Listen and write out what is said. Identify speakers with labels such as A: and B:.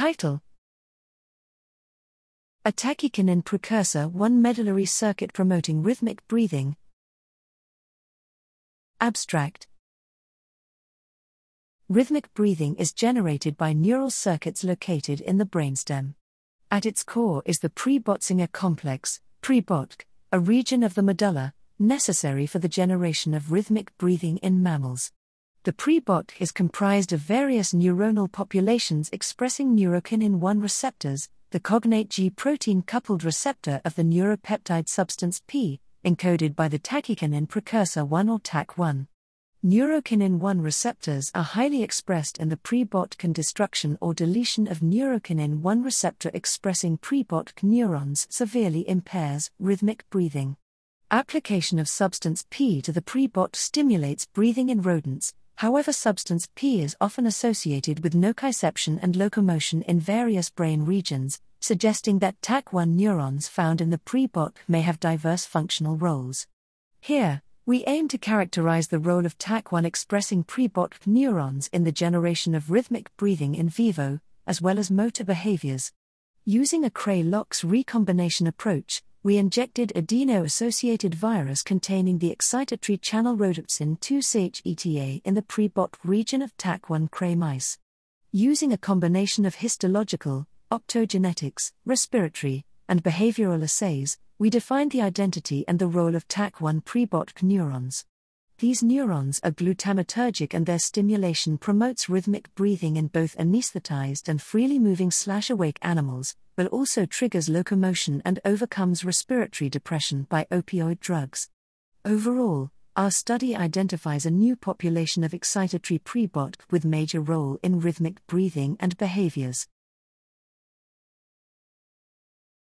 A: Title A tachykinin precursor 1 medullary circuit promoting rhythmic breathing. Abstract Rhythmic breathing is generated by neural circuits located in the brainstem. At its core is the pre-Botzinger complex, pre-Botk, a region of the medulla, necessary for the generation of rhythmic breathing in mammals. The pre-Botk is comprised of various neuronal populations expressing neurokinin 1 receptors, the cognate G protein coupled receptor of the neuropeptide substance P, encoded by the tachykinin precursor 1 or TAC1. Neurokinin 1 receptors are highly expressed in the pre-Botkin destruction or deletion of neurokinin 1 receptor expressing pre-Botk neurons severely impairs rhythmic breathing. Application of substance P to the pre-Bot stimulates breathing in rodents, however, substance P is often associated with nociception and locomotion in various brain regions, suggesting that TAC1 neurons found in the pre-Bot may have diverse functional roles. Here, we aim to characterize the role of TAC1 expressing pre-Bot neurons in the generation of rhythmic breathing in vivo, as well as motor behaviors. Using a Cray-Lox recombination approach, we injected adeno associated virus containing the excitatory channel rhodopsin 2 CHETA in the pre-Bot region of TAC1 Cray mice. Using a combination of histological, optogenetics, respiratory, and behavioral assays, we defined the identity and the role of TAC1 prebotk neurons. These neurons are glutamatergic and their stimulation promotes rhythmic breathing in both anesthetized and freely moving slash awake animals, but also triggers locomotion and overcomes respiratory depression by opioid drugs. Overall, our study identifies a new population of excitatory prebotk with major role in rhythmic breathing and behaviors.